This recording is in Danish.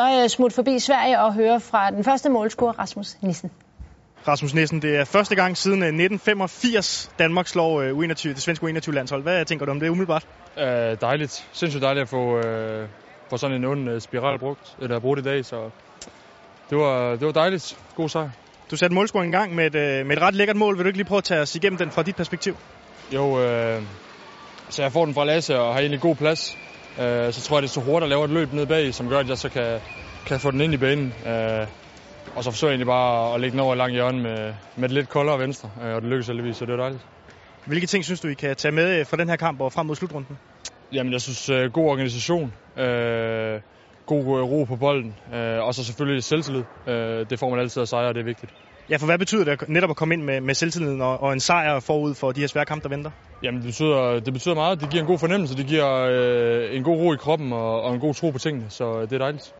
Så øh, smut forbi Sverige og høre fra den første målscorer, Rasmus Nissen. Rasmus Nissen, det er første gang siden 1985, Danmark slår U21, det svenske U21-landshold. Hvad tænker du om det umiddelbart? Uh, dejligt. Sindssygt dejligt at få, uh, få sådan en ond spiral brugt, eller brugt i dag, så det var, det var dejligt. God sejr. Du satte målscoringen i gang med et, med et ret lækkert mål. Vil du ikke lige prøve at tage os igennem den fra dit perspektiv? Jo, øh, så jeg får den fra Lasse og har egentlig god plads. Øh, så tror jeg, det er så hurtigt at lave et løb ned bag, som gør, at jeg så kan, kan få den ind i banen. Øh, og så forsøger jeg egentlig bare at lægge den over i lang hjørne med, med et lidt koldere venstre, øh, og det lykkedes heldigvis, så det var dejligt. Hvilke ting synes du, I kan tage med fra den her kamp og frem mod slutrunden? Jamen, jeg synes, øh, god organisation, øh, god ro på bolden, øh, og så selvfølgelig selvtillid. Øh, det får man altid af sejre, og det er vigtigt. Ja, for hvad betyder det netop at komme ind med, med selvtilliden og, og en sejr forud for de her svære kampe, der venter? Jamen, det betyder, det betyder meget. Det giver en god fornemmelse, det giver øh, en god ro i kroppen og, og en god tro på tingene, så øh, det er dejligt.